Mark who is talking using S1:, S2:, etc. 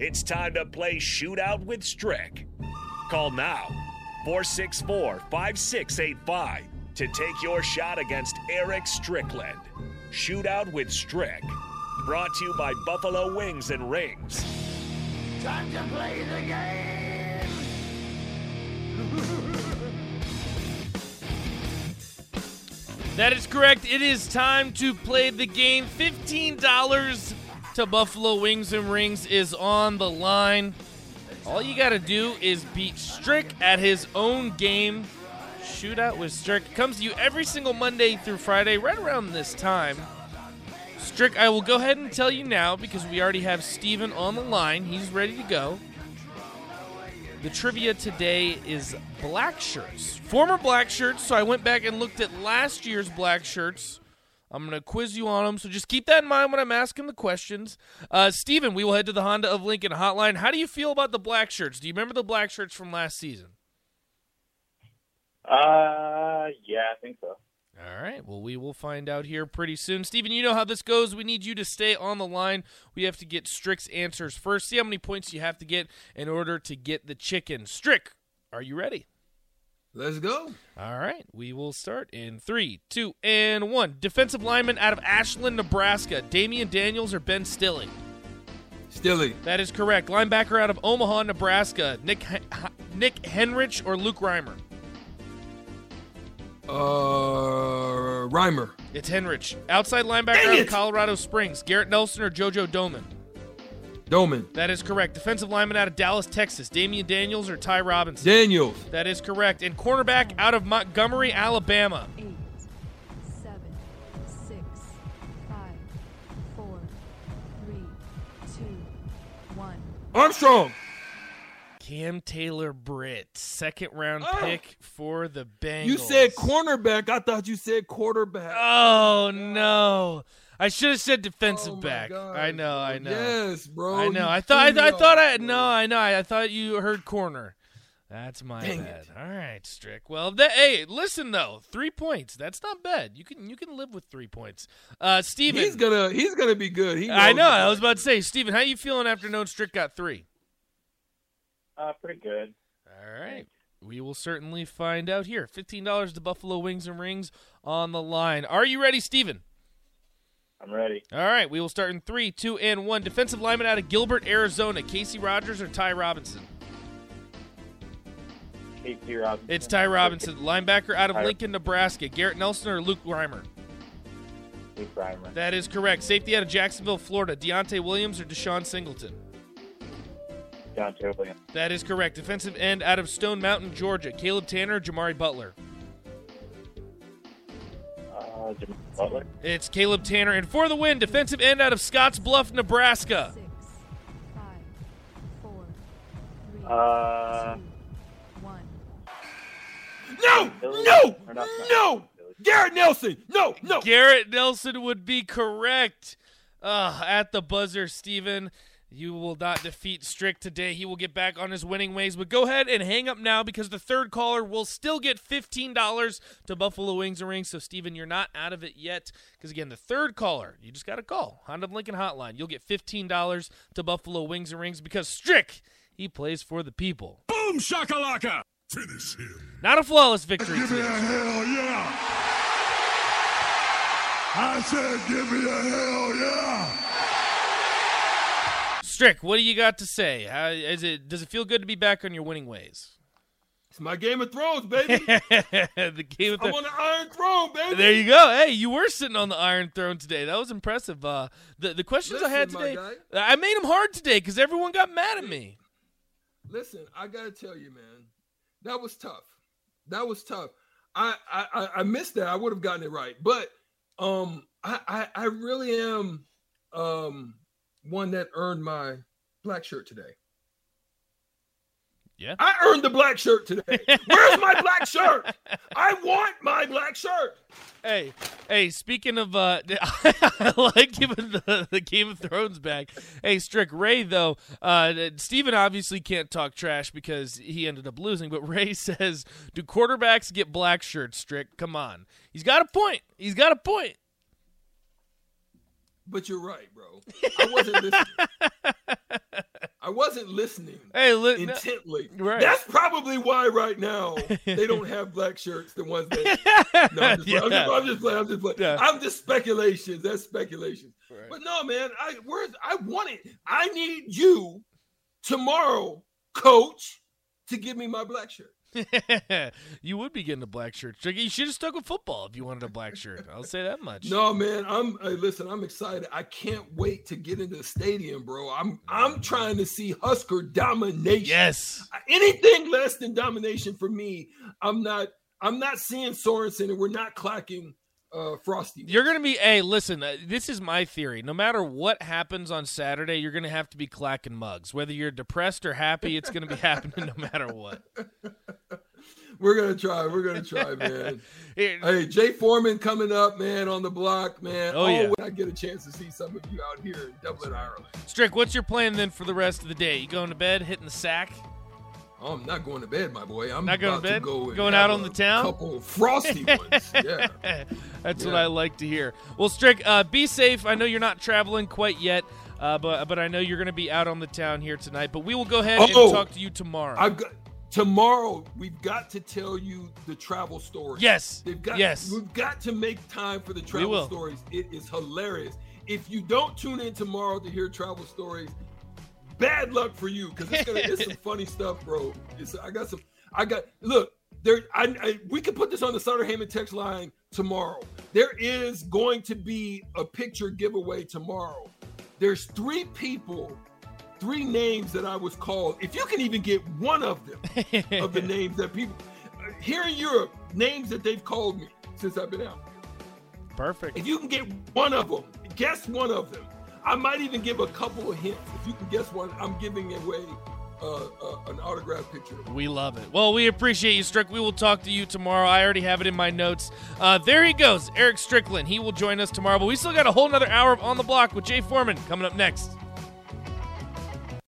S1: It's time to play Shootout with Strick. Call now 464 5685 to take your shot against Eric Strickland. Shootout with Strick. Brought to you by Buffalo Wings and Rings.
S2: Time to play the game!
S3: That is correct. It is time to play the game. $15 to Buffalo Wings and Rings is on the line. All you got to do is beat Strick at his own game. Shootout with Strick comes to you every single Monday through Friday, right around this time. Strick, I will go ahead and tell you now because we already have Steven on the line. He's ready to go. The trivia today is black shirts. Former black shirts, so I went back and looked at last year's black shirts. I'm going to quiz you on them, so just keep that in mind when I'm asking the questions. Uh, Steven, we will head to the Honda of Lincoln hotline. How do you feel about the black shirts? Do you remember the black shirts from last season?
S4: Uh, yeah, I think so.
S3: All right. Well, we will find out here pretty soon. Steven, you know how this goes. We need you to stay on the line. We have to get Strick's answers first. See how many points you have to get in order to get the chicken. Strick, are you ready?
S5: Let's go.
S3: All right. We will start in three, two, and one. Defensive lineman out of Ashland, Nebraska. Damion Daniels or Ben Stille?
S5: Stilly.
S3: That is correct. Linebacker out of Omaha, Nebraska. Nick Nick Henrich or Luke Reimer?
S5: Uh, Reimer.
S3: It's Henrich. Outside linebacker out of Colorado Springs. Garrett Nelson or JoJo Domann?
S5: Domann.
S3: That is correct. Defensive lineman out of Dallas, Texas. Damion Daniels or Ty Robinson?
S5: Daniels.
S3: That is correct. And cornerback out of Montgomery, Alabama.
S6: Eight, seven, six, five, four, three, two, one.
S5: Armstrong.
S3: Cam Taylor Britt, second round
S5: Oh.
S3: pick for the Bengals.
S5: You said cornerback. I thought you said quarterback.
S3: Oh no! I should have said defensive
S5: Oh,
S3: back.
S5: God,
S3: I know. I know.
S5: Yes, bro.
S3: I know. I thought. I,
S5: threw
S3: I thought. I no. I know. I, I thought you heard corner. That's my
S5: Dang
S3: bad.
S5: it.
S3: All right, Strick. Well, that, hey, listen though, three points. That's not bad. You can you can live with three points. Uh, Steven.
S5: He's gonna. He's gonna be good. He
S3: I know. I was about to say, Steven, how you feeling after knowing Strick got three?
S4: Uh, pretty good.
S3: All right. We will certainly find out here. $15 to Buffalo Wings and Rings on the line. Are you ready, Steven?
S4: I'm ready.
S3: All right. We will start in three, two, and one. Defensive lineman out of Gilbert, Arizona. Casey Rogers or Ty Robinson?
S4: Casey Robinson.
S3: It's Ty Robinson. Linebacker out of
S4: Ty-
S3: Lincoln, Nebraska. Garrett Nelson or Luke Reimer?
S4: Luke Reimer.
S3: That is correct. Safety out of Jacksonville, Florida. Deontai Williams or Deshaun Singleton?
S4: Joe Williams.
S3: That is correct. Defensive end out of Stone Mountain, Georgia. Caleb Tannor or Jimari Butler?
S4: Uh, Butler.
S3: It's Caleb Tannor. And for the win, defensive end out of Scotts Bluff, Nebraska.
S6: Six, five, four, three,
S4: Uh,
S6: two, one.
S5: No, no, no. Garrett Nelson. No, no.
S3: Garrett Nelson would be correct. Uh, at the buzzer, Steven. You will not defeat Strick today. He will get back on his winning ways. But go ahead and hang up now because the third caller will still get $15 to Buffalo Wings and Rings. So, Steven, you're not out of it yet. Because, again, the third caller, you just got to call Honda Lincoln Hotline. You'll get $15 to Buffalo Wings and Rings because Strick, he plays for the people.
S2: Boom shakalaka! Finish him.
S3: Not a flawless victory
S2: Give me a hell yeah! I said, give me a hell yeah!
S3: Strick, what do you got to say? How, is it, does it feel good to be back on your winning ways?
S5: It's my Game of Thrones, baby.
S3: the game of Thrones.
S5: I'm on the Iron Throne, baby.
S3: There you go. Hey, you were sitting on the Iron Throne today. That was impressive. Uh, the the questions I had today, I made them hard today because everyone got mad at me.
S5: Listen, I gotta tell you, man, that was tough. That was tough. I I I- I missed that. I would have gotten it right, but um, I I, I really am um one that earned my black shirt today.
S3: Yeah.
S5: I earned the black shirt today. Where's my black shirt? I want my black shirt.
S3: Hey, hey. Speaking of, uh, I like giving the, the Game of Thrones back. Hey, Strick Ray though. Uh, Steven obviously can't talk trash because he ended up losing. But Ray says, "Do quarterbacks get black shirts?" Strick, come on. He's got a point. He's got a point.
S5: But you're right, bro. I wasn't listening. I wasn't listening
S3: Hey, li- no-
S5: intently.
S3: Right.
S5: That's probably why right now they don't have black shirts. The ones that no, I'm just, playing. I'm, just, I'm just playing. I'm just playing.
S3: Yeah.
S5: I'm just speculations. That's speculation.
S3: Right.
S5: But no, man. I where's I want it. I need you tomorrow, coach, to give me my black shirt.
S3: you would be getting a black shirt. You should have stuck with football if you wanted a black shirt. I'll say that much.
S5: No, man. I'm hey, listen. I'm excited. I can't wait to get into the stadium, bro. I'm I'm trying to see Husker domination.
S3: Yes.
S5: anything less than domination for me, I'm not. I'm not seeing Sorensen, and we're not clacking uh, Frosty.
S3: You're going to be, hey, listen, uh, this is my theory. No matter what happens on Saturday, you're going to have to be clacking mugs. Whether you're depressed or happy, it's going to be happening no matter what.
S5: We're gonna try. We're gonna try, man. Hey, Jay Foreman coming up, man, on the block, man.
S3: Oh, yeah.
S5: when I get a chance to see some of you out here in Dublin, Ireland.
S3: Strick, what's your plan then for the rest of the day? You going to bed, hitting the sack?
S5: Oh, I'm not going to bed, my boy. I'm
S3: Not going to bed?
S5: go and
S3: Going out on the town?
S5: Couple of frosty ones. Yeah.
S3: That's what I like to hear. Well, Strick, uh, be safe. I know you're not traveling quite yet, uh, but but I know you're going to be out on the town here tonight. But we will go ahead
S5: Oh,
S3: and talk to you tomorrow.
S5: I've got tomorrow. We've got to tell you the travel story.
S3: yes,
S5: They've got,
S3: yes.
S5: We've got to make time for the travel stories. It is hilarious. If you don't tune in tomorrow to hear travel stories, bad luck for you because it's gonna it's some funny stuff, bro. It's, I got some. I got look there. I, I we can put this on the Sutter Heyman text line tomorrow. There is going to be a picture giveaway tomorrow. There's three people. Three names that I was called. If you can even get one of them, of the names that people here in Europe, names that they've called me since I've been out.
S3: Perfect.
S5: If you can get one of them, guess one of them. I might even give a couple of hints. If you can guess one, I'm giving away uh, uh, an autograph picture.
S3: We love it. Well, we appreciate you, Strick. We will talk to you tomorrow. I already have it in my notes. Uh, there he goes, Eric Strickland. He will join us tomorrow, but we still got a whole nother hour of On the Block with Jay Foreman coming up next.